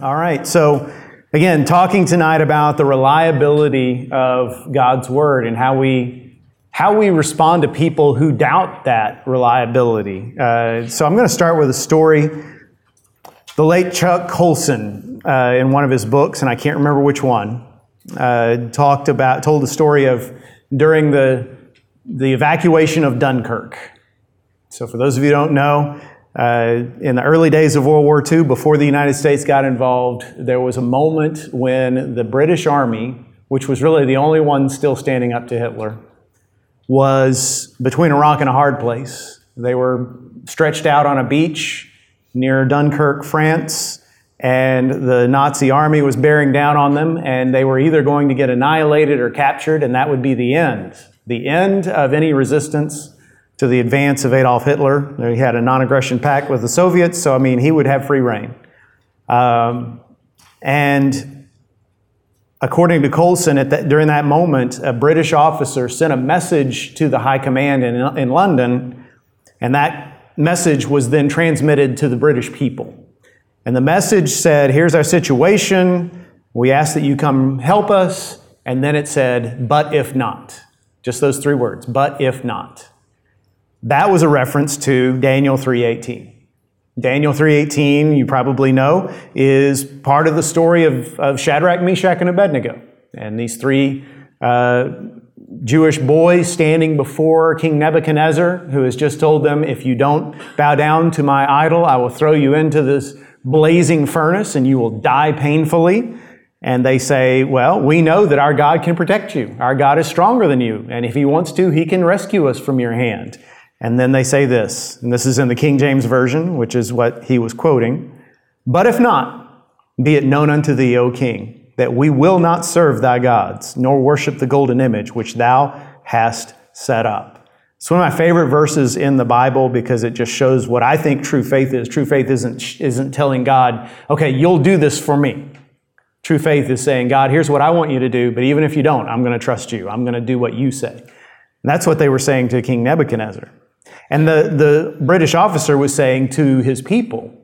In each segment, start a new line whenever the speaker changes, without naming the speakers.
All right, so again, talking tonight about the reliability of God's Word and how we, how we respond to people who doubt that reliability. Uh, so I'm going to start with a story. The late Chuck Colson, uh, in one of his books, and I can't remember which one, uh, talked about, told the story of during the, the evacuation of Dunkirk. So, for those of you who don't know, uh, in the early days of World War II, before the United States got involved, there was a moment when the British Army, which was really the only one still standing up to Hitler, was between a rock and a hard place. They were stretched out on a beach near Dunkirk, France, and the Nazi army was bearing down on them, and they were either going to get annihilated or captured, and that would be the end. The end of any resistance to the advance of Adolf Hitler. He had a non aggression pact with the Soviets, so I mean, he would have free reign. Um, and according to Colson, during that moment, a British officer sent a message to the high command in, in London, and that message was then transmitted to the British people. And the message said, Here's our situation. We ask that you come help us. And then it said, But if not. Just those three words, but if not. That was a reference to Daniel 3:18. Daniel 3:18, you probably know, is part of the story of, of Shadrach, Meshach, and Abednego. And these three uh, Jewish boys standing before King Nebuchadnezzar, who has just told them, If you don't bow down to my idol, I will throw you into this blazing furnace and you will die painfully. And they say, Well, we know that our God can protect you. Our God is stronger than you. And if he wants to, he can rescue us from your hand. And then they say this, and this is in the King James Version, which is what he was quoting. But if not, be it known unto thee, O king, that we will not serve thy gods, nor worship the golden image which thou hast set up. It's one of my favorite verses in the Bible because it just shows what I think true faith is. True faith isn't, isn't telling God, okay, you'll do this for me. True faith is saying, God, here's what I want you to do, but even if you don't, I'm going to trust you. I'm going to do what you say. And that's what they were saying to King Nebuchadnezzar. And the, the British officer was saying to his people,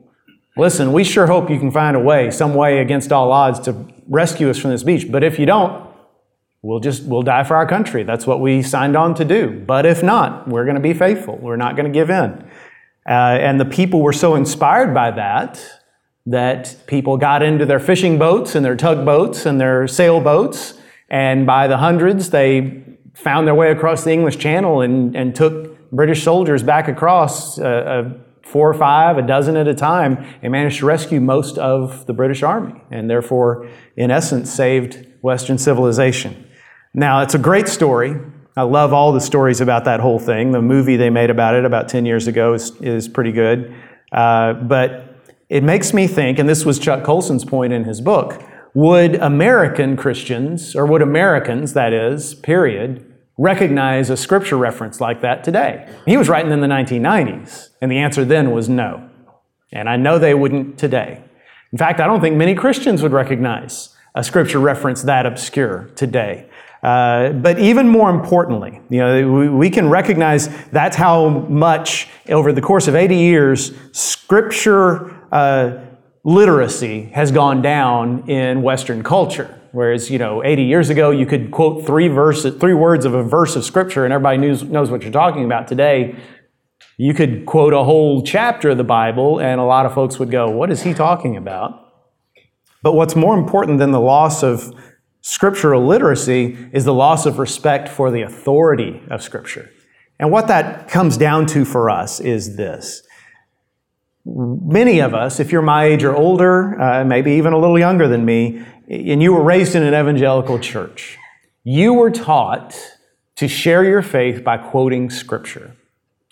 Listen, we sure hope you can find a way, some way against all odds to rescue us from this beach. But if you don't, we'll just we'll die for our country. That's what we signed on to do. But if not, we're going to be faithful. We're not going to give in. Uh, and the people were so inspired by that that people got into their fishing boats and their tugboats and their sailboats, and by the hundreds they found their way across the English Channel and, and took British soldiers back across, uh, uh, four or five, a dozen at a time, and managed to rescue most of the British Army, and therefore, in essence, saved Western civilization. Now, it's a great story. I love all the stories about that whole thing. The movie they made about it about 10 years ago is, is pretty good. Uh, but it makes me think, and this was Chuck Colson's point in his book, would American Christians, or would Americans, that is, period, recognize a scripture reference like that today? He was writing in the 1990s, and the answer then was no. And I know they wouldn't today. In fact, I don't think many Christians would recognize a scripture reference that obscure today. Uh, but even more importantly, you know, we, we, can recognize that's how much over the course of 80 years, scripture uh, literacy has gone down in Western culture. Whereas, you know, 80 years ago, you could quote three verses, three words of a verse of scripture and everybody knows, knows what you're talking about. Today, you could quote a whole chapter of the Bible and a lot of folks would go, what is he talking about? But what's more important than the loss of scriptural literacy is the loss of respect for the authority of scripture. And what that comes down to for us is this. Many of us, if you're my age or older, uh, maybe even a little younger than me, and you were raised in an evangelical church, you were taught to share your faith by quoting scripture.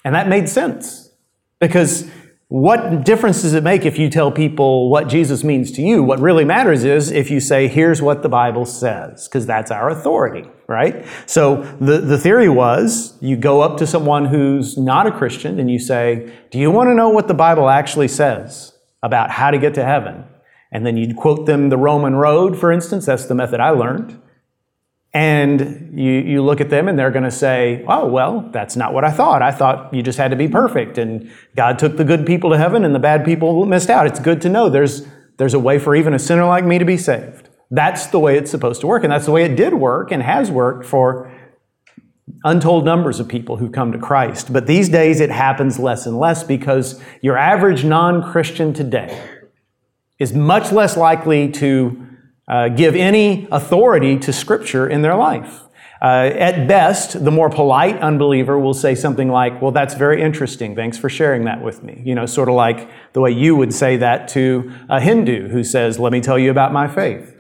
And that made sense because what difference does it make if you tell people what Jesus means to you? What really matters is if you say, here's what the Bible says, because that's our authority, right? So the, the theory was you go up to someone who's not a Christian and you say, Do you want to know what the Bible actually says about how to get to heaven? And then you'd quote them the Roman road, for instance. That's the method I learned. And you, you look at them and they're going to say, oh, well, that's not what I thought. I thought you just had to be perfect and God took the good people to heaven and the bad people missed out. It's good to know there's there's a way for even a sinner like me to be saved. That's the way it's supposed to work, and that's the way it did work and has worked for untold numbers of people who come to Christ. But these days it happens less and less because your average non Christian today is much less likely to uh, give any authority to Scripture in their life. Uh, at best, the more polite unbeliever will say something like, Well, that's very interesting. Thanks for sharing that with me. You know, sort of like the way you would say that to a Hindu who says, Let me tell you about my faith.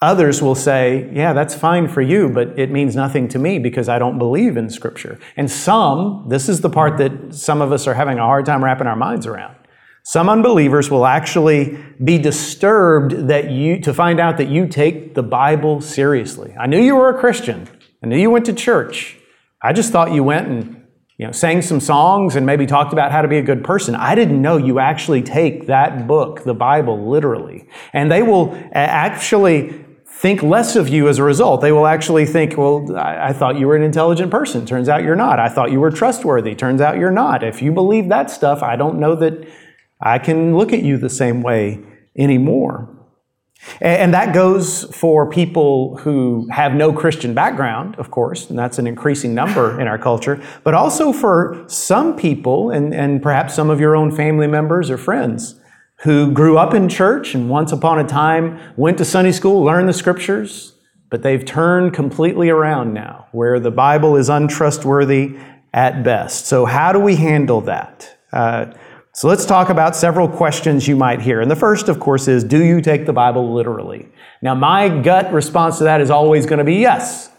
Others will say, Yeah, that's fine for you, but it means nothing to me because I don't believe in Scripture. And some, this is the part that some of us are having a hard time wrapping our minds around. Some unbelievers will actually be disturbed that you, to find out that you take the Bible seriously. I knew you were a Christian. I knew you went to church. I just thought you went and you know, sang some songs and maybe talked about how to be a good person. I didn't know you actually take that book, the Bible, literally. And they will actually think less of you as a result. They will actually think, well, I, I, thought you were an intelligent person. Turns out you're not. I thought you were trustworthy. Turns out you're not. If you believe that stuff, I don't know that I can look at you the same way anymore. And that goes for people who have no Christian background, of course, and that's an increasing number in our culture, but also for some people, and, and perhaps some of your own family members or friends, who grew up in church and once upon a time went to Sunday school, learned the scriptures, but they've turned completely around now, where the Bible is untrustworthy at best. So, how do we handle that? Uh, so, let's talk about several questions you might hear. And the first, of course, is Do you take the Bible literally? Now, my gut response to that is always going to be yes.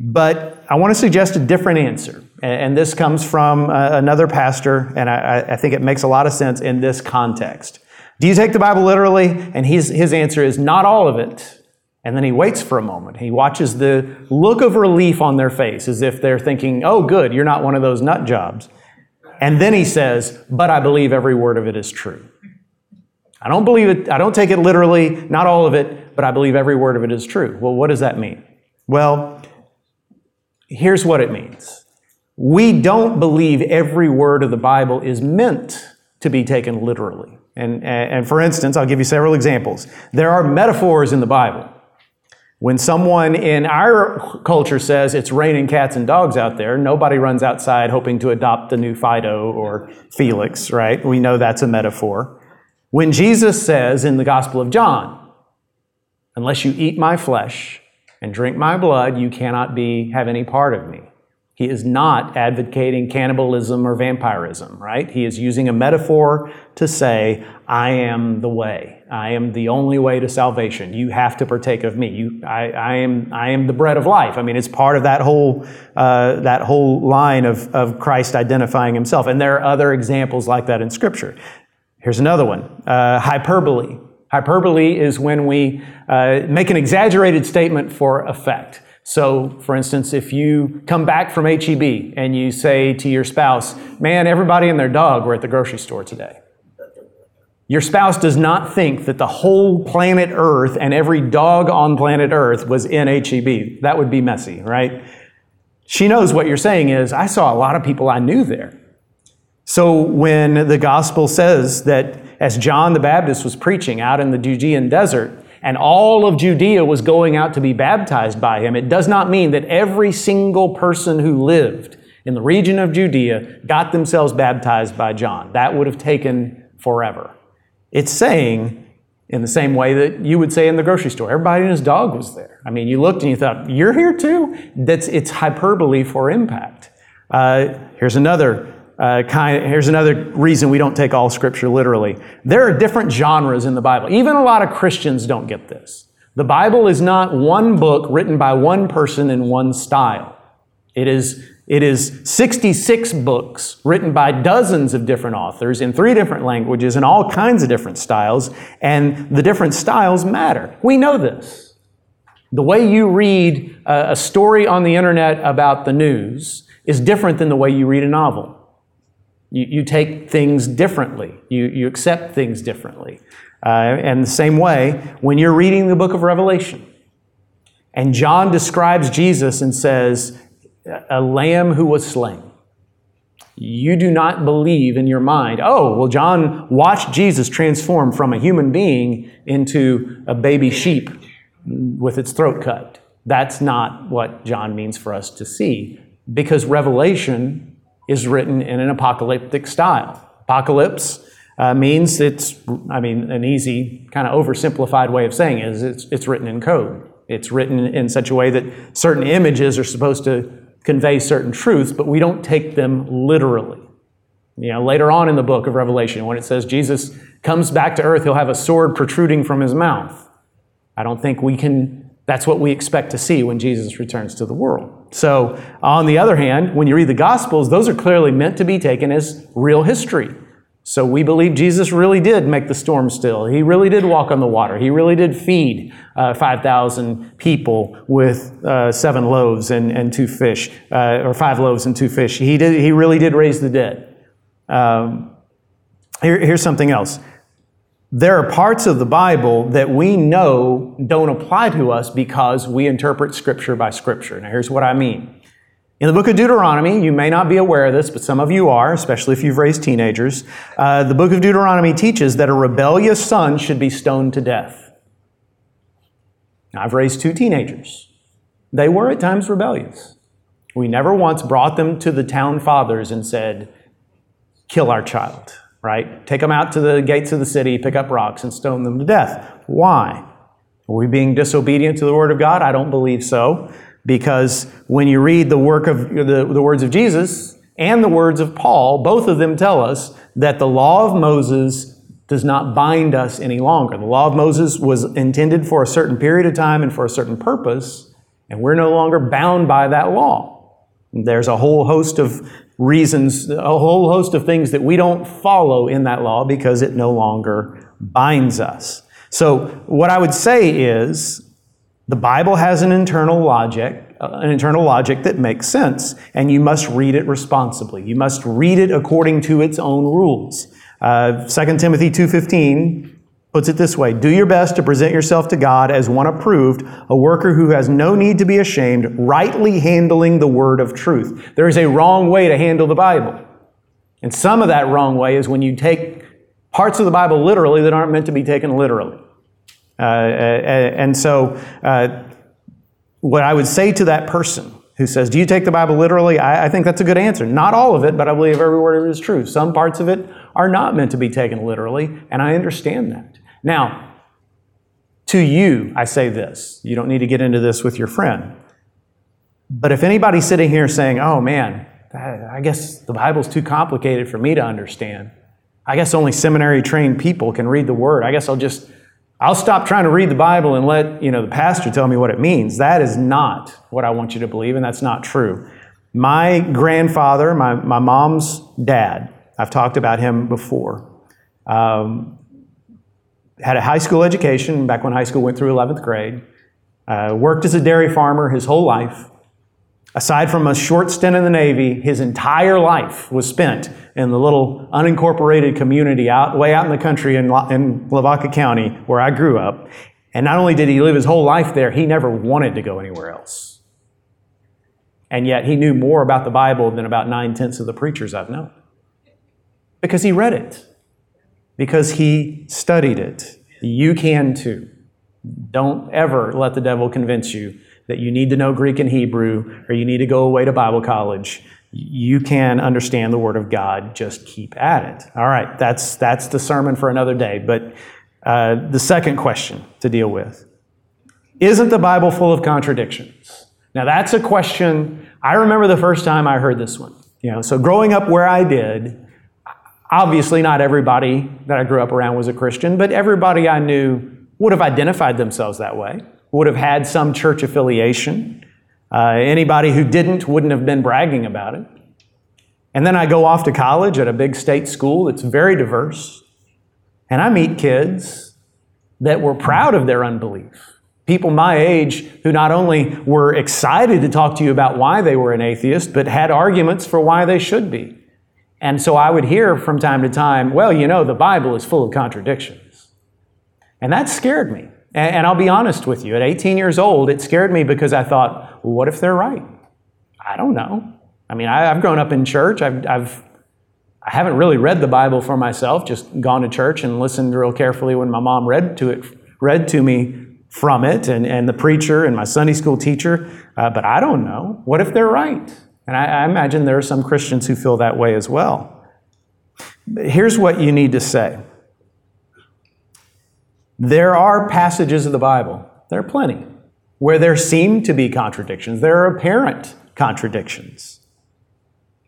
But I want to suggest a different answer. And this comes from uh, another pastor, and I, think it makes a lot of sense in this context. Do you take the Bible literally? And his, his answer is not all of it. And then he waits for a moment. He watches the look of relief on their face as if they're thinking, oh, good, you're not one of those nut jobs. And then he says, but I believe every word of it is true. I don't believe it, I don't take it literally, not all of it, but I believe every word of it is true. Well, what does that mean? Well, here's what it means we don't believe every word of the Bible is meant to be taken literally. And, and for instance, I'll give you several examples. There are metaphors in the Bible. When someone in our culture says it's raining cats and dogs out there, nobody runs outside hoping to adopt the new Fido or Felix, right? We know that's a metaphor. When Jesus says in the Gospel of John, unless you eat my flesh and drink my blood, you cannot be, have any part of me. He is not advocating cannibalism or vampirism, right? He is using a metaphor to say, I am the way. I am the only way to salvation. You have to partake of me. You, I, I am, I am the bread of life. I mean, it's part of that whole, uh, that whole line of, of Christ identifying himself. And there are other examples like that in Scripture. Here's another one uh, hyperbole. Hyperbole is when we uh, make an exaggerated statement for effect. So, for instance, if you come back from HEB and you say to your spouse, Man, everybody and their dog were at the grocery store today. Your spouse does not think that the whole planet Earth and every dog on planet Earth was in HEB. That would be messy, right? She knows what you're saying is, I saw a lot of people I knew there. So when the gospel says that as John the Baptist was preaching out in the Judean desert, and all of Judea was going out to be baptized by him, it does not mean that every single person who lived in the region of Judea got themselves baptized by John. That would have taken forever. It's saying, in the same way that you would say in the grocery store, everybody and his dog was there. I mean, you looked and you thought, you're here too? That's, it's hyperbole for impact. Uh, here's another uh, kind of, here's another reason we don't take all scripture literally. There are different genres in the Bible. Even a lot of Christians don't get this. The Bible is not one book written by one person in one style. It is, it is 66 books written by dozens of different authors in three different languages in all kinds of different styles, and the different styles matter. We know this. The way you read a story on the internet about the news is different than the way you read a novel. You, you take things differently, you, you accept things differently. Uh, and the same way, when you're reading the book of Revelation, and John describes Jesus and says, a lamb who was slain. you do not believe in your mind, oh, well, John watched Jesus transform from a human being into a baby sheep with its throat cut. That's not what John means for us to see because Revelation is written in an apocalyptic style. Apocalypse uh, means it's, I mean, an easy, kind of oversimplified way of saying it is it's, it's written in code. It's written in such a way that certain images are supposed to convey certain truths, but we don't take them literally. You know, later on in the book of Revelation, when it says Jesus comes back to earth, he'll have a sword protruding from his mouth. I don't think we can, that's what we expect to see when Jesus returns to the world. So, on the other hand, when you read the Gospels, those are clearly meant to be taken as real history. So we believe Jesus really did make the storm still. He really did walk on the water. He really did feed uh, 5,000 people with uh, seven loaves and, and two fish, uh, or five loaves and two fish. He, did, he really did raise the dead. Um, here, here's something else. There are parts of the Bible that we know don't apply to us because we interpret Scripture by Scripture. Now, here's what I mean. In the book of Deuteronomy, you may not be aware of this, but some of you are, especially if you've raised teenagers. Uh, the book of Deuteronomy teaches that a rebellious son should be stoned to death. Now, I've raised two teenagers. They were at times rebellious. We never once brought them to the town fathers and said, kill our child, right? Take them out to the gates of the city, pick up rocks, and stone them to death. Why? Are we being disobedient to the word of God? I don't believe so because when you read the work of the, the words of Jesus and the words of Paul, both of them tell us that the law of Moses does not bind us any longer. The law of Moses was intended for a certain period of time and for a certain purpose, and we're no longer bound by that law. There's a whole host of reasons, a whole host of things that we don't follow in that law because it no longer binds us. So, what I would say is the Bible has an internal logic, uh, an internal logic that makes sense, and you must read it responsibly. You must read it according to its own rules. Uh, 2 Timothy 2.15 puts it this way, Do your best to present yourself to God as one approved, a worker who has no need to be ashamed, rightly handling the word of truth. There is a wrong way to handle the Bible. And some of that wrong way is when you take parts of the Bible literally that aren't meant to be taken literally. Uh, uh, and so, uh, what I would say to that person who says, Do you take the Bible literally? I, I, think that's a good answer. Not all of it, but I believe every word of it is true. Some parts of it are not meant to be taken literally, and I understand that. Now, to you, I say this. You don't need to get into this with your friend. But if anybody's sitting here saying, Oh man, I guess the Bible's too complicated for me to understand. I guess only seminary trained people can read the Word. I guess I'll just I'll stop trying to read the Bible and let, you know, the pastor tell me what it means. That is not what I want you to believe, and that's not true. My grandfather, my, my mom's dad, I've talked about him before, um, had a high school education back when high school went through 11th grade, uh, worked as a dairy farmer his whole life, Aside from a short stint in the Navy, his entire life was spent in the little unincorporated community out way out in the country in, in Lavaca County, where I grew up. And not only did he live his whole life there, he never wanted to go anywhere else. And yet he knew more about the Bible than about nine tenths of the preachers I've known. Because he read it, because he studied it. You can too. Don't ever let the devil convince you that you need to know Greek and Hebrew or you need to go away to Bible college. You can understand the Word of God. Just keep at it. All right, that's, that's the sermon for another day. But uh, the second question to deal with Isn't the Bible full of contradictions? Now, that's a question. I remember the first time I heard this one. You know, so growing up where I did, obviously not everybody that I grew up around was a Christian, but everybody I knew would have identified themselves that way would have had some church affiliation. Uh, anybody who didn't wouldn't have been bragging about it. And then I go off to college at a big state school that's very diverse, and I meet kids that were proud of their unbelief. People my age who not only were excited to talk to you about why they were an atheist, but had arguments for why they should be. And so I would hear from time to time, well, you know, the Bible is full of contradictions. And that scared me. And, I'll be honest with you, at 18 years old, it scared me because I thought, well, what if they're right? I don't know. I mean, I, have grown up in church. I've, I've I haven't really read the Bible for myself, just gone to church and listened real carefully when my mom read to it, read to me from it, and, and the preacher and my Sunday school teacher. Uh, but I don't know. What if they're right? And I, I imagine there are some Christians who feel that way as well. Here's what you need to say. There are passages of the Bible, there are plenty, where there seem to be contradictions. There are apparent contradictions.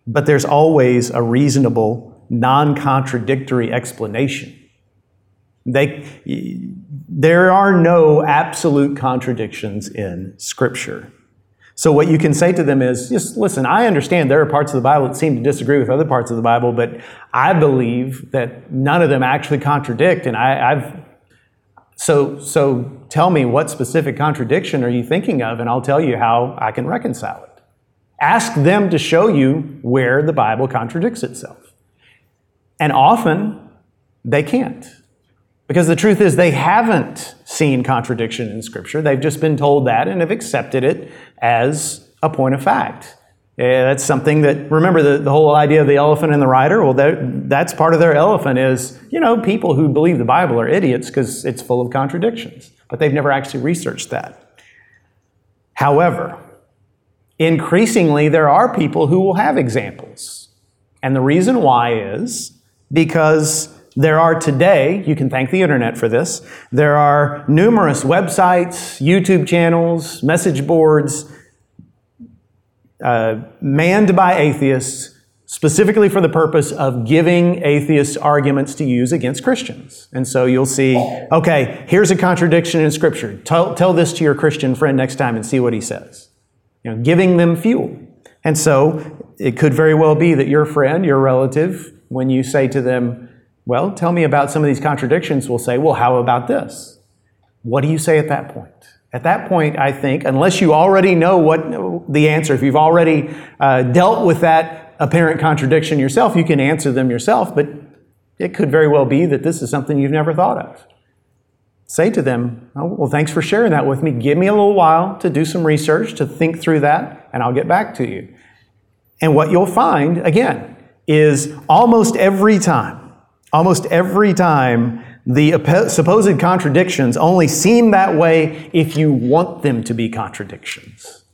But there's always a reasonable, non contradictory explanation. They, there are no absolute contradictions in Scripture. So, what you can say to them is just listen, I understand there are parts of the Bible that seem to disagree with other parts of the Bible, but I believe that none of them actually contradict. And I, have so, so tell me what specific contradiction are you thinking of, and I'll tell you how I can reconcile it. Ask them to show you where the Bible contradicts itself. And often they can't. Because the truth is, they haven't seen contradiction in Scripture. They've just been told that and have accepted it as a point of fact. Yeah, that's something that, remember the, the whole idea of the elephant and the rider? Well, that, that's part of their elephant is, you know, people who believe the Bible are idiots because it's full of contradictions. But they've never actually researched that. However, increasingly there are people who will have examples. And the reason why is because there are today, you can thank the internet for this, there are numerous websites, YouTube channels, message boards, uh, manned by atheists specifically for the purpose of giving atheists arguments to use against Christians. And so you'll see, okay, here's a contradiction in Scripture. Tell, tell this to your Christian friend next time and see what he says you know, giving them fuel. And so it could very well be that your friend, your relative, when you say to them, Well, tell me about some of these contradictions, We'll say, Well, how about this? What do you say at that point? At that point, I think, unless you already know what the answer, if you've already uh, dealt with that apparent contradiction yourself, you can answer them yourself, but it could very well be that this is something you've never thought of say to them, oh, Well, thanks for sharing that with me. Give me a little while to do some research, to think through that, and I'll get back to you. And what you'll find, again, is almost every time, almost every time, the supposed contradictions only seem that way if you want them to be contradictions.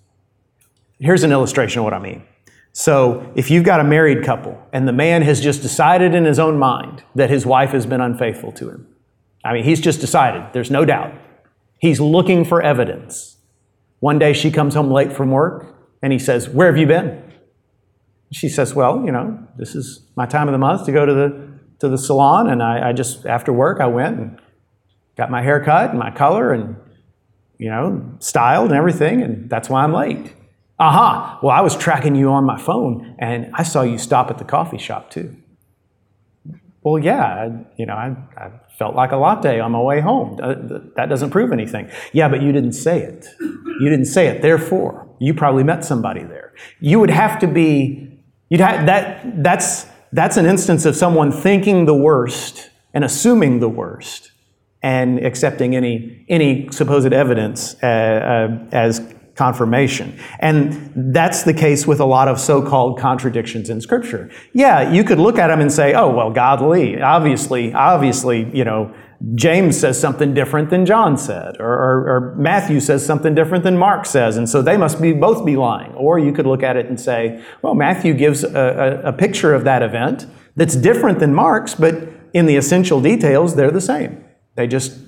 Here's an illustration of what I mean. So, if you've got a married couple and the man has just decided in his own mind that his wife has been unfaithful to him, I mean, he's just decided, there's no doubt. He's looking for evidence. One day she comes home late from work and he says, Where have you been? She says, Well, you know, this is my time of the month to go to the, to the salon. And I, I just, after work, I went and got my hair cut and my color and, you know, styled and everything. And that's why I'm late. Aha. Well, I was tracking you on my phone and I saw you stop at the coffee shop too. Well, yeah, I, you know, I, I, felt like a latte on my way home. That doesn't prove anything. Yeah, but you didn't say it. You didn't say it. Therefore, you probably met somebody there. You would have to be. You'd have that. That's that's an instance of someone thinking the worst and assuming the worst and accepting any any supposed evidence uh, uh, as confirmation. And that's the case with a lot of so called contradictions in Scripture. Yeah, you could look at them and say, oh, well, godly. Obviously, obviously, you know, James says something different than John said, or, or, or, Matthew says something different than Mark says, and so they must be both be lying. Or you could look at it and say, well, Matthew gives a, a, a picture of that event that's different than Mark's, but in the essential details, they're the same. They just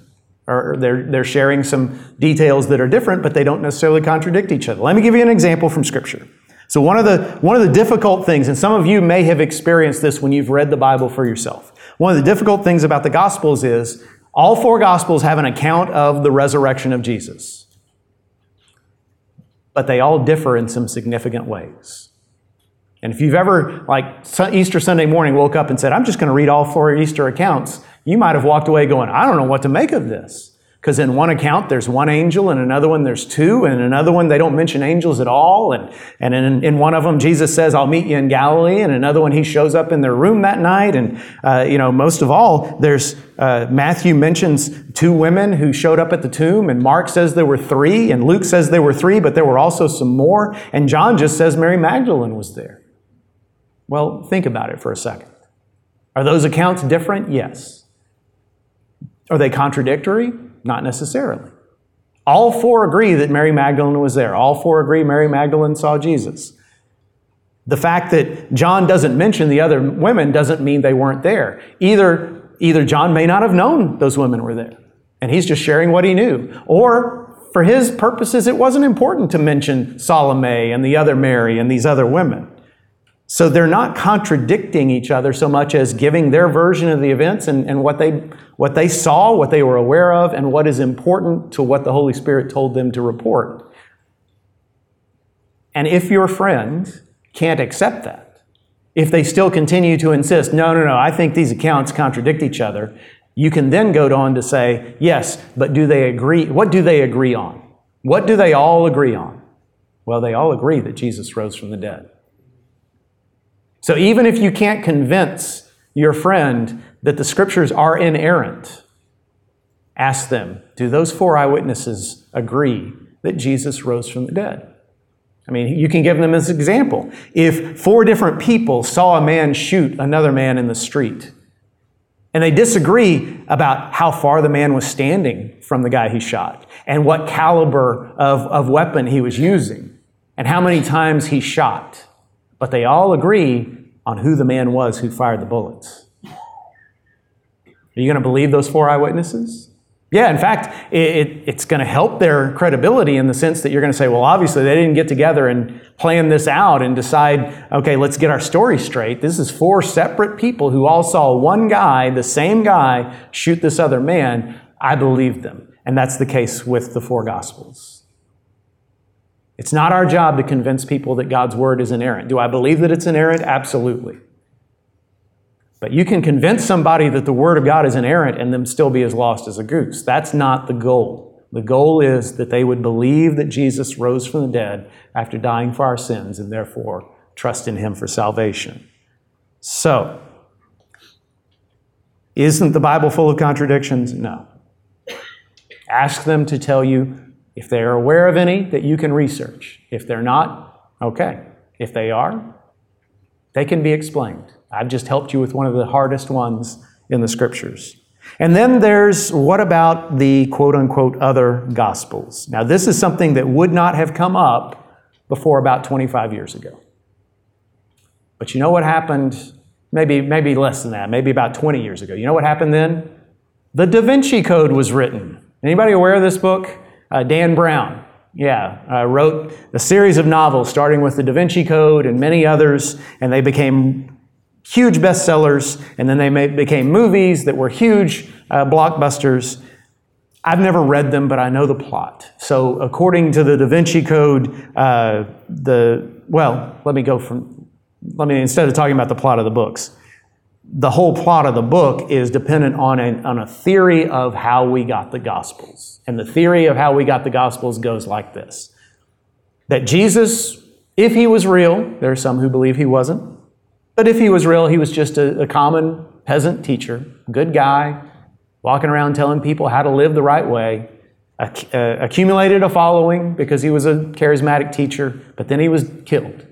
or they're, they're sharing some details that are different, but they don't necessarily contradict each other. Let me give you an example from Scripture. So one of the one of the difficult things, and some of you may have experienced this when you've read the Bible for yourself. One of the difficult things about the Gospels is all four Gospels have an account of the resurrection of Jesus, but they all differ in some significant ways. And if you've ever, like Easter Sunday morning, woke up and said, "I'm just going to read all four Easter accounts," you might have walked away going, I don't know what to make of this. Because in one account, there's one angel, and another one, there's two, and another one, they don't mention angels at all. And, and in, in one of them, Jesus says, I'll meet you in Galilee. And another one, he shows up in their room that night. And, uh, you know, most of all, there's uh, Matthew mentions two women who showed up at the tomb, and Mark says there were three, and Luke says there were three, but there were also some more. And John just says Mary Magdalene was there. Well, think about it for a second. Are those accounts different? Yes. Are they contradictory? Not necessarily. All four agree that Mary Magdalene was there. All four agree Mary Magdalene saw Jesus. The fact that John doesn't mention the other women doesn't mean they weren't there. Either, either John may not have known those women were there, and he's just sharing what he knew. Or for his purposes, it wasn't important to mention Salome and the other Mary and these other women. So they're not contradicting each other so much as giving their version of the events and, and what, they, what they saw, what they were aware of, and what is important to what the Holy Spirit told them to report. And if your friend can't accept that, if they still continue to insist, no, no, no, I think these accounts contradict each other, you can then go on to say, yes, but do they agree? What do they agree on? What do they all agree on? Well, they all agree that Jesus rose from the dead. So even if you can't convince your friend that the scriptures are inerrant, ask them do those four eyewitnesses agree that Jesus rose from the dead? I mean, you can give them this example. If four different people saw a man shoot another man in the street, and they disagree about how far the man was standing from the guy he shot, and what caliber of, of weapon he was using, and how many times he shot, but they all agree on who the man was who fired the bullets. Are you going to believe those four eyewitnesses? Yeah, in fact, it, it, it's going to help their credibility in the sense that you're going to say, well, obviously they didn't get together and plan this out and decide, okay, let's get our story straight. This is four separate people who all saw one guy, the same guy, shoot this other man. I believe them. And that's the case with the four Gospels. It's not our job to convince people that God's word is inerrant. Do I believe that it's inerrant? Absolutely. But you can convince somebody that the word of God is inerrant and them still be as lost as a goose. That's not the goal. The goal is that they would believe that Jesus rose from the dead after dying for our sins and therefore trust in him for salvation. So, isn't the Bible full of contradictions? No. Ask them to tell you if they are aware of any that you can research. If they're not, okay. If they are, they can be explained. I've just helped you with one of the hardest ones in the scriptures. And then there's what about the quote unquote other gospels? Now, this is something that would not have come up before about 25 years ago. But you know what happened? Maybe, maybe less than that, maybe about 20 years ago. You know what happened then? The Da Vinci Code was written. Anybody aware of this book? Uh, Dan Brown, yeah, uh, wrote a series of novels starting with the Da Vinci Code and many others, and they became huge bestsellers, and then they made, became movies that were huge uh, blockbusters. I've never read them, but I know the plot. So, according to the Da Vinci Code, uh, the well, let me go from. Let me instead of talking about the plot of the books, the whole plot of the book is dependent on a, on a theory of how we got the Gospels. And the theory of how we got the Gospels goes like this that Jesus, if he was real, there are some who believe he wasn't, but if he was real, he was just a, a common peasant teacher, good guy, walking around telling people how to live the right way, uh, accumulated a following because he was a charismatic teacher, but then he was killed.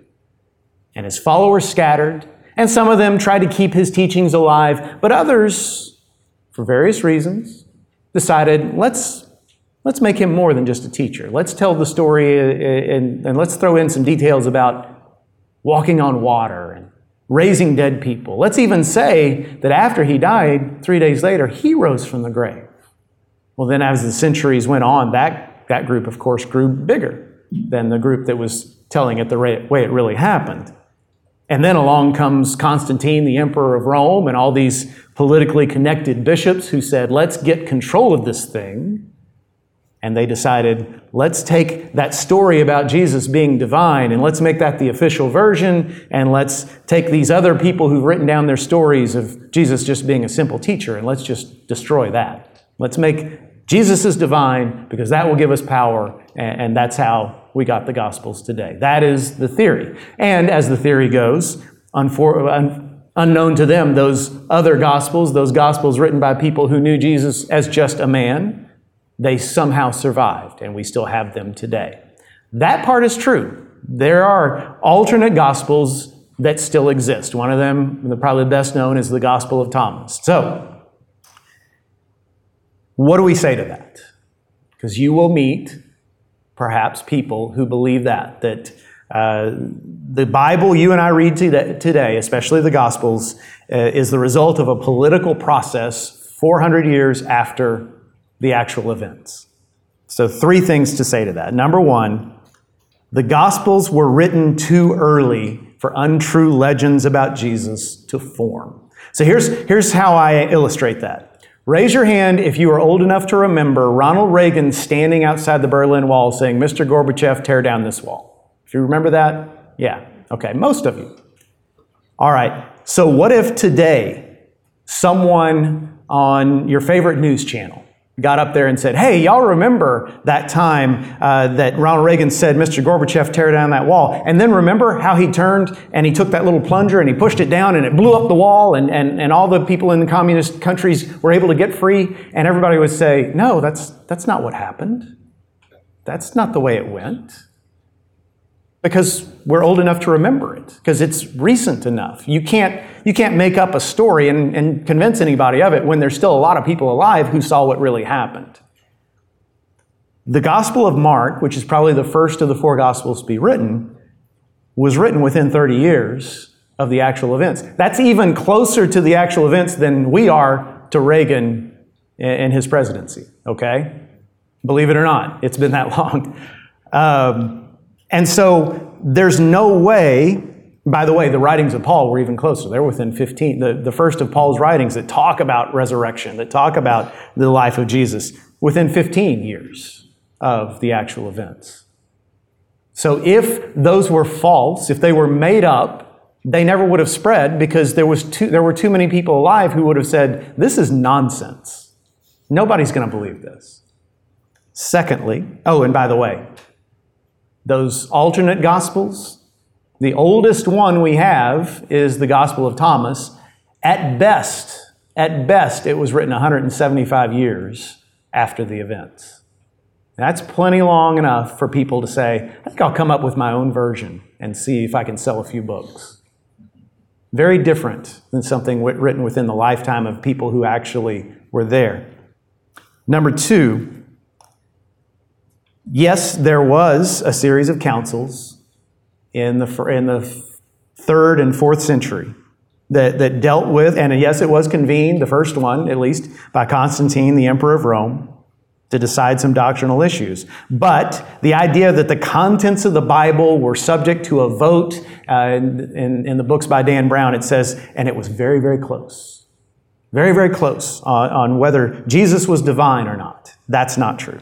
And his followers scattered and some of them tried to keep his teachings alive, but others, for various reasons, decided let's, let's make him more than just a teacher. Let's tell the story uh, uh, and, and let's throw in some details about walking on water and raising dead people. Let's even say that after he died, three days later, he rose from the grave. Well, then, as the centuries went on, that, that group, of course, grew bigger than the group that was telling it the way it really happened. And then along comes Constantine, the emperor of Rome, and all these politically connected bishops who said, let's get control of this thing. And they decided, let's take that story about Jesus being divine and let's make that the official version. And let's take these other people who've written down their stories of Jesus just being a simple teacher and let's just destroy that. Let's make Jesus is divine because that will give us power. And that's how we got the Gospels today. That is the theory. And as the theory goes, unfor- un- unknown to them, those other Gospels, those Gospels written by people who knew Jesus as just a man, they somehow survived, and we still have them today. That part is true. There are alternate Gospels that still exist. One of them, the probably best known, is the Gospel of Thomas. So, what do we say to that? Because you will meet perhaps people who believe that, that uh, the Bible you and I read today, especially the Gospels, uh, is the result of a political process 400 years after the actual events. So, three things to say to that. Number one, the Gospels were written too early for untrue legends about Jesus to form. So, here's, here's how I illustrate that. Raise your hand if you are old enough to remember Ronald Reagan standing outside the Berlin Wall saying, Mr. Gorbachev, tear down this wall. If you remember that? Yeah. Okay, most of you. All right. So, what if today someone on your favorite news channel got up there and said, Hey, y'all remember that time uh, that Ronald Reagan said, Mr. Gorbachev, tear down that wall? And then remember how he turned and he took that little plunger and he pushed it down and it blew up the wall and, and, and all the people in the communist countries were able to get free? And everybody would say, No, that's, that's not what happened. That's not the way it went because we're old enough to remember it because it's recent enough. You can't you can't make up a story and, and convince anybody of it when there's still a lot of people alive who saw what really happened. The gospel of mark which is probably the first of the four gospels to be written was written within 30 years of the actual events. That's even closer to the actual events than we are to reagan and his presidency okay? Believe it or not it's been that long. Um, and so there's no way, by the way, the writings of Paul were even closer. They're within 15, the, the first of Paul's writings that talk about resurrection, that talk about the life of Jesus, within 15 years of the actual events. So if those were false, if they were made up, they never would have spread because there, was too, there were too many people alive who would have said, This is nonsense. Nobody's going to believe this. Secondly, oh, and by the way, those alternate gospels. The oldest one we have is the Gospel of Thomas. At best, at best, it was written 175 years after the events. That's plenty long enough for people to say, I think I'll come up with my own version and see if I can sell a few books. Very different than something written within the lifetime of people who actually were there. Number two, yes, there was a series of councils in the, in the third and fourth century that, that dealt with, and yes, it was convened, the first one at least, by Constantine, the emperor of Rome, to decide some doctrinal issues. But the idea that the contents of the Bible were subject to a vote, uh, in, in, the books by Dan Brown, it says, and it was very, very close. Very, very close on, on whether Jesus was divine or not. That's not true.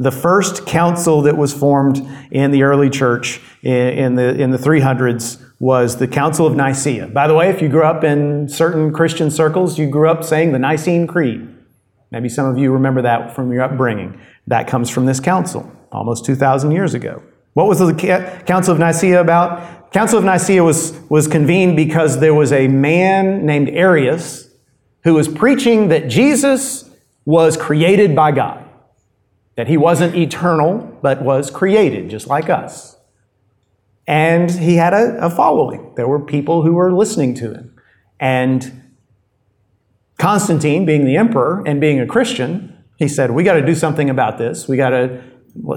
The first council that was formed in the early church in the, in the 300s was the Council of Nicaea. By the way, if you grew up in certain Christian circles, you grew up saying the Nicene Creed. Maybe some of you remember that from your upbringing. That comes from this council almost 2,000 years ago. What was the Council of Nicaea about? Council of Nicaea was, was convened because there was a man named Arius who was preaching that Jesus was created by God that he wasn't eternal, but was created just like us. And he had a, a following. There were people who were listening to him. And Constantine, being the emperor and being a Christian, he said, We got to do something about this. We got to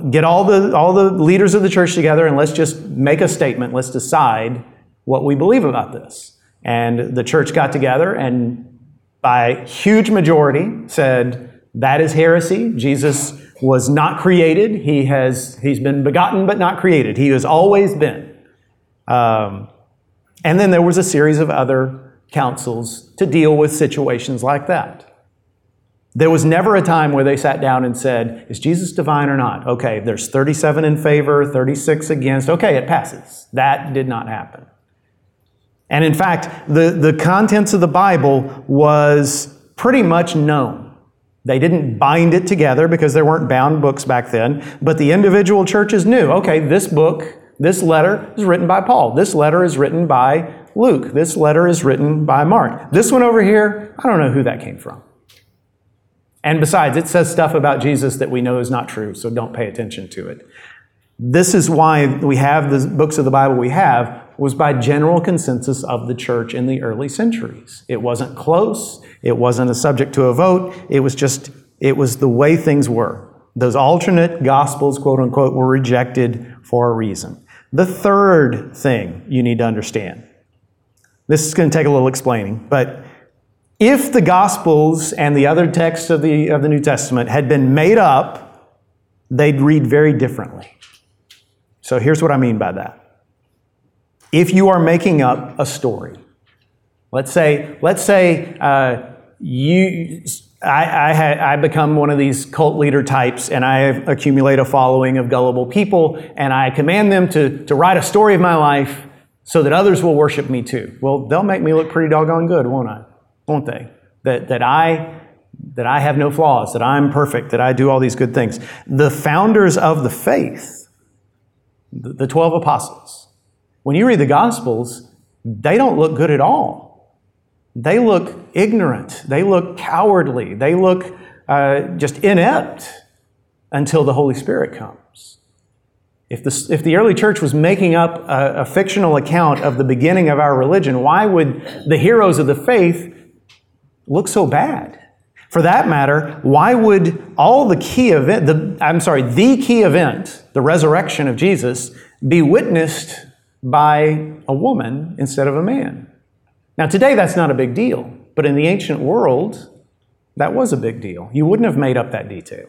get all the, all the leaders of the church together and let's just make a statement. Let's decide what we believe about this. And the church got together and by huge majority said, That is heresy. Jesus was not created. He has, he's been begotten but not created. He has always been. Um, and then there was a series of other councils to deal with situations like that. There was never a time where they sat down and said, Is Jesus divine or not? Okay, there's 37 in favor, 36 against. Okay, it passes. That did not happen. And in fact, the, the contents of the Bible was pretty much known. They didn't bind it together because there weren't bound books back then, but the individual churches knew okay, this book, this letter is written by Paul. This letter is written by Luke. This letter is written by Mark. This one over here, I don't know who that came from. And besides, it says stuff about Jesus that we know is not true, so don't pay attention to it. This is why we have the books of the Bible we have was by general consensus of the church in the early centuries. It wasn't close, it wasn't a subject to a vote, it was just, it was the way things were. Those alternate gospels, quote unquote, were rejected for a reason. The third thing you need to understand this is going to take a little explaining, but if the gospels and the other texts of the, of the New Testament had been made up, they'd read very differently. So here's what I mean by that. If you are making up a story, let's say, let's say uh, you, I, I, I, become one of these cult leader types and I accumulate a following of gullible people and I command them to, to write a story of my life so that others will worship me too. Well, they'll make me look pretty doggone good, won't I? Won't they? That, that I that I have no flaws, that I'm perfect, that I do all these good things. The founders of the faith the 12 apostles. When you read the Gospels, they don't look good at all. They look ignorant. They look cowardly. They look uh, just inept until the Holy Spirit comes. If the, if the early church was making up a, a fictional account of the beginning of our religion, why would the heroes of the faith look so bad? For that matter, why would all the key event, the, I'm sorry, the key event, the resurrection of Jesus, be witnessed by a woman instead of a man? Now, today that's not a big deal, but in the ancient world, that was a big deal. You wouldn't have made up that detail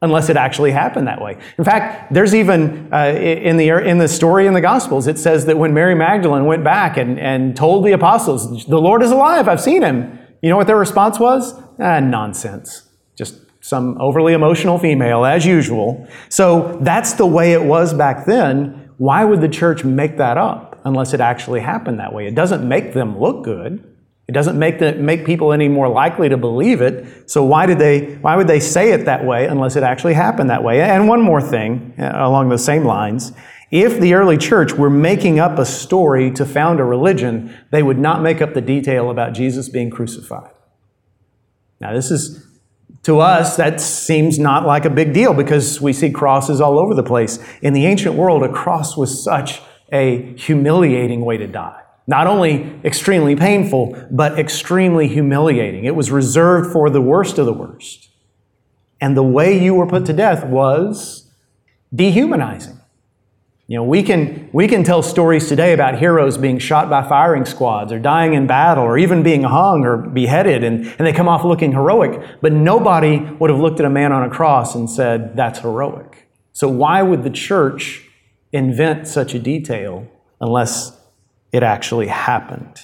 unless it actually happened that way. In fact, there's even uh, in, the, in the story in the Gospels, it says that when Mary Magdalene went back and, and told the apostles, The Lord is alive, I've seen him, you know what their response was? Ah, nonsense. Just some overly emotional female, as usual. So that's the way it was back then. Why would the church make that up unless it actually happened that way? It doesn't make them look good. It doesn't make, the, make people any more likely to believe it. So why did they? Why would they say it that way unless it actually happened that way? And one more thing uh, along the same lines: if the early church were making up a story to found a religion, they would not make up the detail about Jesus being crucified. Now, this is, to us, that seems not like a big deal because we see crosses all over the place. In the ancient world, a cross was such a humiliating way to die. Not only extremely painful, but extremely humiliating. It was reserved for the worst of the worst. And the way you were put to death was dehumanizing. You know, we can, we can tell stories today about heroes being shot by firing squads or dying in battle or even being hung or beheaded and, and they come off looking heroic. But nobody would have looked at a man on a cross and said, that's heroic. So why would the church invent such a detail unless it actually happened?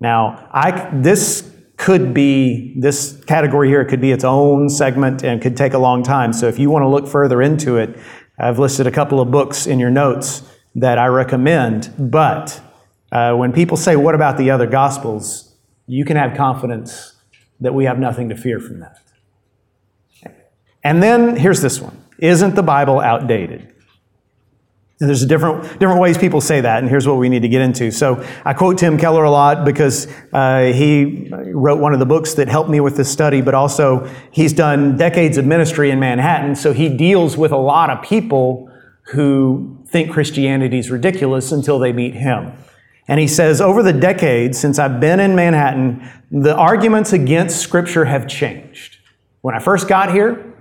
Now, I, this could be, this category here could be its own segment and could take a long time. So if you want to look further into it, I've listed a couple of books in your notes that I recommend, but uh, when people say, What about the other Gospels? you can have confidence that we have nothing to fear from that. And then here's this one Isn't the Bible outdated? There's different, different ways people say that, and here's what we need to get into. So I quote Tim Keller a lot because uh, he wrote one of the books that helped me with this study, but also he's done decades of ministry in Manhattan, so he deals with a lot of people who think Christianity is ridiculous until they meet him. And he says, over the decades since I've been in Manhattan, the arguments against Scripture have changed. When I first got here,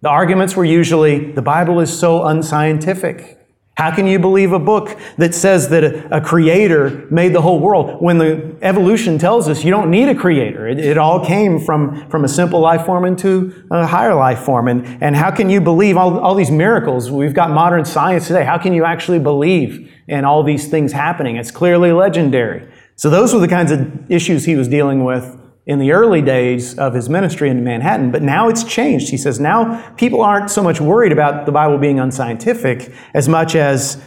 the arguments were usually the Bible is so unscientific. How can you believe a book that says that a, a, creator made the whole world when the evolution tells us you don't need a creator? It, it, all came from, from a simple life form into a higher life form. And, and how can you believe all, all these miracles? We've got modern science today. How can you actually believe in all these things happening? It's clearly legendary. So those were the kinds of issues he was dealing with in the early days of his ministry in Manhattan, but now it's changed. He says now people aren't so much worried about the Bible being unscientific as much as,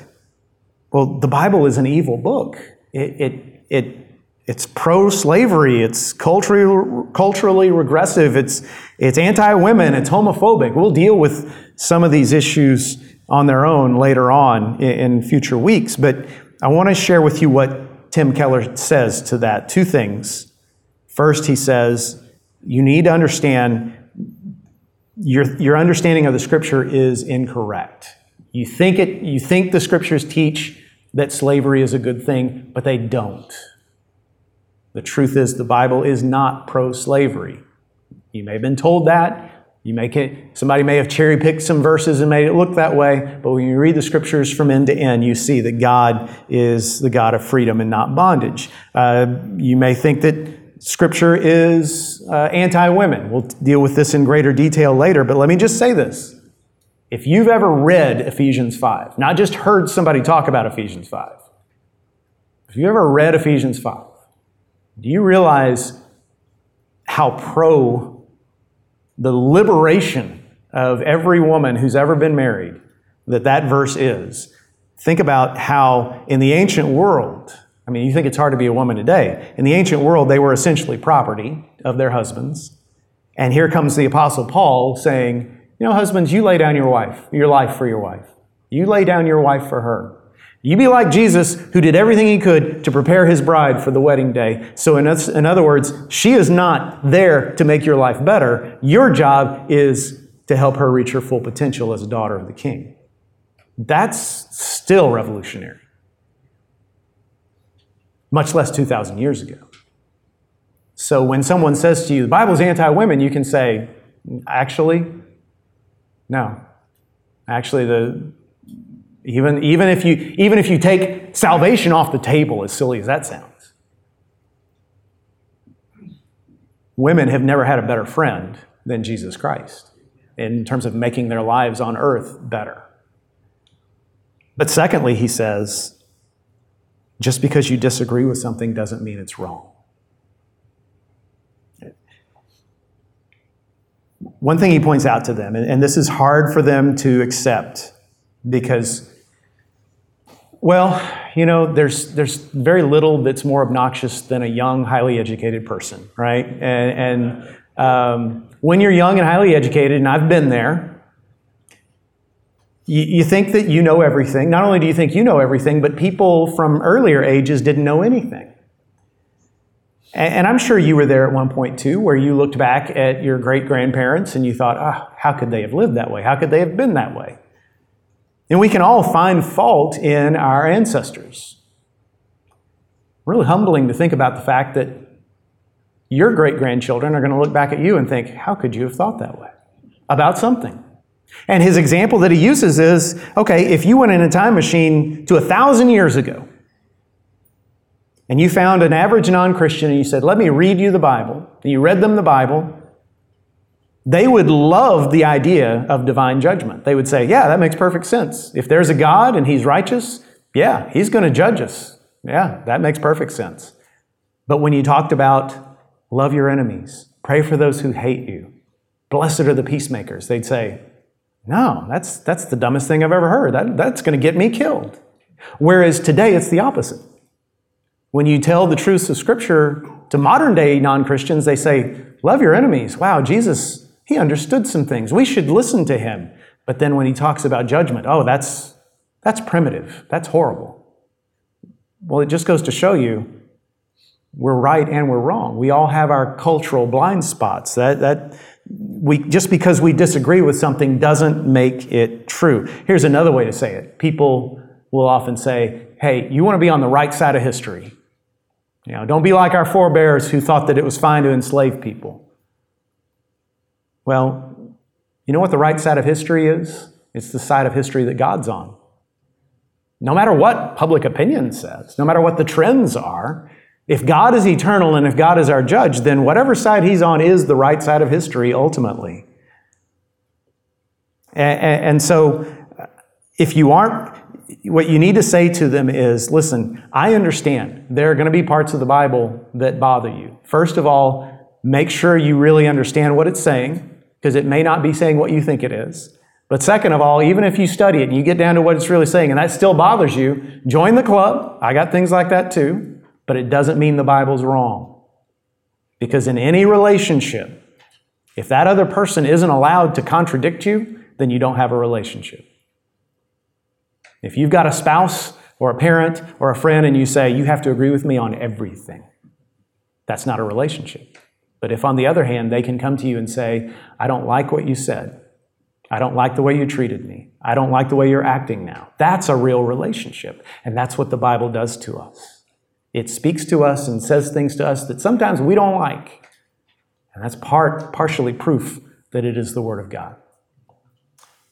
well, the Bible is an evil book. It, it, it it's pro-slavery. It's culturally, culturally regressive. It's, it's anti-women. It's homophobic. We'll deal with some of these issues on their own later on in, in future weeks. But I want to share with you what Tim Keller says to that. Two things. First, he says, you need to understand your, your understanding of the scripture is incorrect. You think, it, you think the scriptures teach that slavery is a good thing, but they don't. The truth is, the Bible is not pro slavery. You may have been told that. You it, somebody may have cherry picked some verses and made it look that way, but when you read the scriptures from end to end, you see that God is the God of freedom and not bondage. Uh, you may think that scripture is uh, anti women. We'll deal with this in greater detail later, but let me just say this. If you've ever read Ephesians 5, not just heard somebody talk about Ephesians 5, if you ever read Ephesians 5, do you realize how pro the liberation of every woman who's ever been married that that verse is? Think about how in the ancient world, I mean, you think it's hard to be a woman today. In the ancient world, they were essentially property of their husbands. And here comes the Apostle Paul saying, you know, husbands, you lay down your wife, your life for your wife. You lay down your wife for her. You be like Jesus, who did everything he could to prepare his bride for the wedding day. So, in, in other words, she is not there to make your life better. Your job is to help her reach her full potential as a daughter of the king. That's still revolutionary, much less 2,000 years ago. So, when someone says to you, the Bible's anti women, you can say, actually, no. Actually, the, even, even, if you, even if you take salvation off the table, as silly as that sounds, women have never had a better friend than Jesus Christ in terms of making their lives on earth better. But secondly, he says, just because you disagree with something doesn't mean it's wrong. One thing he points out to them, and this is hard for them to accept because, well, you know, there's, there's very little that's more obnoxious than a young, highly educated person, right? And, and um, when you're young and highly educated, and I've been there, you, you think that you know everything. Not only do you think you know everything, but people from earlier ages didn't know anything. And I'm sure you were there at one point too, where you looked back at your great grandparents and you thought, oh, how could they have lived that way? How could they have been that way? And we can all find fault in our ancestors. Really humbling to think about the fact that your great grandchildren are going to look back at you and think, how could you have thought that way about something? And his example that he uses is okay, if you went in a time machine to a thousand years ago, and you found an average non Christian and you said, Let me read you the Bible, and you read them the Bible, they would love the idea of divine judgment. They would say, Yeah, that makes perfect sense. If there's a God and He's righteous, yeah, He's going to judge us. Yeah, that makes perfect sense. But when you talked about love your enemies, pray for those who hate you, blessed are the peacemakers, they'd say, No, that's, that's the dumbest thing I've ever heard. That, that's going to get me killed. Whereas today it's the opposite. When you tell the truths of Scripture to modern day non Christians, they say, Love your enemies. Wow, Jesus, he understood some things. We should listen to him. But then when he talks about judgment, oh, that's, that's primitive. That's horrible. Well, it just goes to show you we're right and we're wrong. We all have our cultural blind spots. That, that we, just because we disagree with something doesn't make it true. Here's another way to say it. People will often say, hey, you want to be on the right side of history. You know, don't be like our forebears who thought that it was fine to enslave people. Well, you know what the right side of history is? It's the side of history that God's on. No matter what public opinion says, no matter what the trends are, if God is eternal and if God is our judge, then whatever side he's on is the right side of history ultimately. And, so, uh, if you aren't what you need to say to them is listen, I understand there are going to be parts of the Bible that bother you. First of all, make sure you really understand what it's saying, because it may not be saying what you think it is. But second of all, even if you study it and you get down to what it's really saying and that still bothers you, join the club. I got things like that too. But it doesn't mean the Bible's wrong. Because in any relationship, if that other person isn't allowed to contradict you, then you don't have a relationship. If you've got a spouse or a parent or a friend and you say, you have to agree with me on everything, that's not a relationship. But if, on the other hand, they can come to you and say, I don't like what you said, I don't like the way you treated me. I don't like the way you're acting now. That's a real relationship. And that's what the Bible does to us. It speaks to us and says things to us that sometimes we don't like. And that's part, partially proof that it is the Word of God.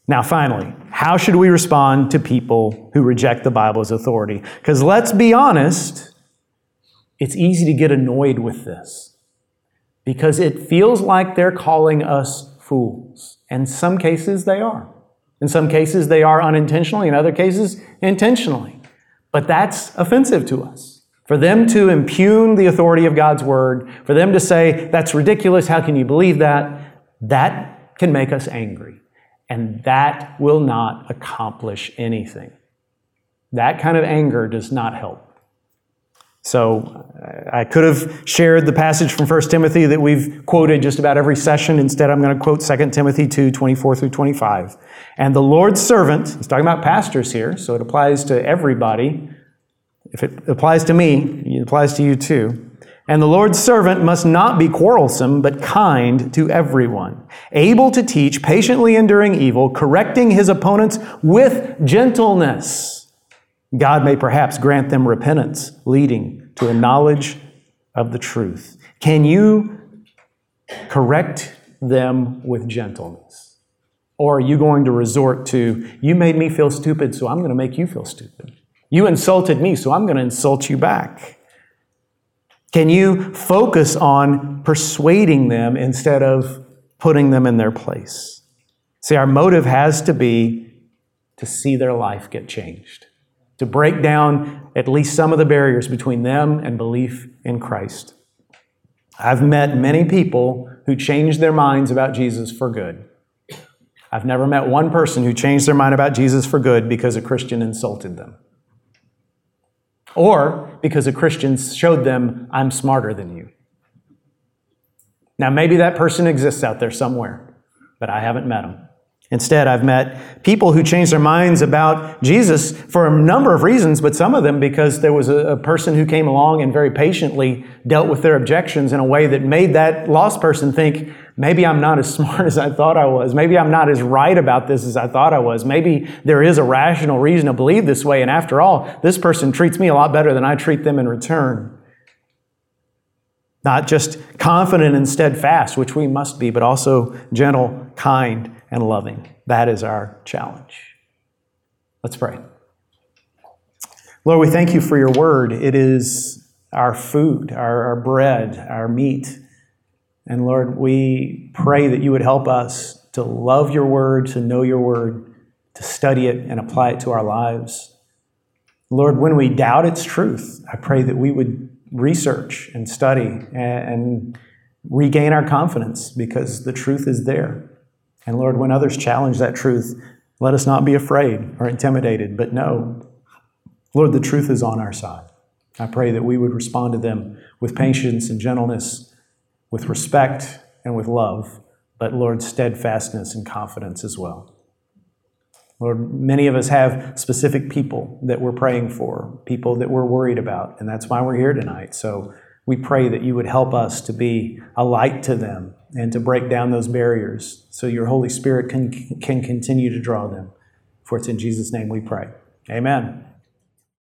Now, finally, how should we respond to people who reject the Bible as authority? Because let's be honest, it's easy to get annoyed with this because it feels like they're calling us fools. In some cases, they are. In some cases, they are unintentionally, in other cases, intentionally. But that's offensive to us. For them to impugn the authority of God's word, for them to say, that's ridiculous, how can you believe that? That can make us angry. And that will not accomplish anything. That kind of anger does not help. So I could have shared the passage from 1 Timothy that we've quoted just about every session. Instead, I'm going to quote 2 Timothy 2 24 through 25. And the Lord's servant, he's talking about pastors here, so it applies to everybody. If it applies to me, it applies to you too. And the Lord's servant must not be quarrelsome, but kind to everyone, able to teach, patiently enduring evil, correcting his opponents with gentleness. God may perhaps grant them repentance, leading to a knowledge of the truth. Can you correct them with gentleness? Or are you going to resort to, you made me feel stupid, so I'm going to make you feel stupid? You insulted me, so I'm going to insult you back. Can you focus on persuading them instead of putting them in their place? See, our motive has to be to see their life get changed to break down at least some of the barriers between them and belief in Christ. I've met many people who changed their minds about Jesus for good. I've never met one person who changed their mind about Jesus for good because a Christian insulted them. Or because a Christian showed them, I'm smarter than you. Now, maybe that person exists out there somewhere, but I haven't met him. Instead, I've met people who changed their minds about Jesus for a number of reasons, but some of them because there was a, a, person who came along and very patiently dealt with their objections in a way that made that lost person think, maybe I'm not as smart as I thought I was. Maybe I'm not as right about this as I thought I was. Maybe there is a rational reason to believe this way, and after all, this person treats me a lot better than I treat them in return. Not just confident and steadfast, which we must be, but also gentle, kind, and loving. That is our challenge. Let's pray. Lord, we thank you for your word. It is our food, our, our bread, our meat. And Lord, we pray that you would help us to love your word, to know your word, to study it and apply it to our lives. Lord, when we doubt its truth, I pray that we would research and study and, regain our confidence because the truth is there. And Lord, when others challenge that truth, let us not be afraid or intimidated, but know, Lord, the truth is on our side. I pray that we would respond to them with patience and gentleness, with respect and with love, but Lord, steadfastness and confidence as well. Lord, many of us have specific people that we're praying for, people that we're worried about, and that's why we're here tonight. So we pray that you would help us to be a light to them and to break down those barriers so your Holy Spirit can, can continue to draw them. For it's in Jesus' name we pray. Amen.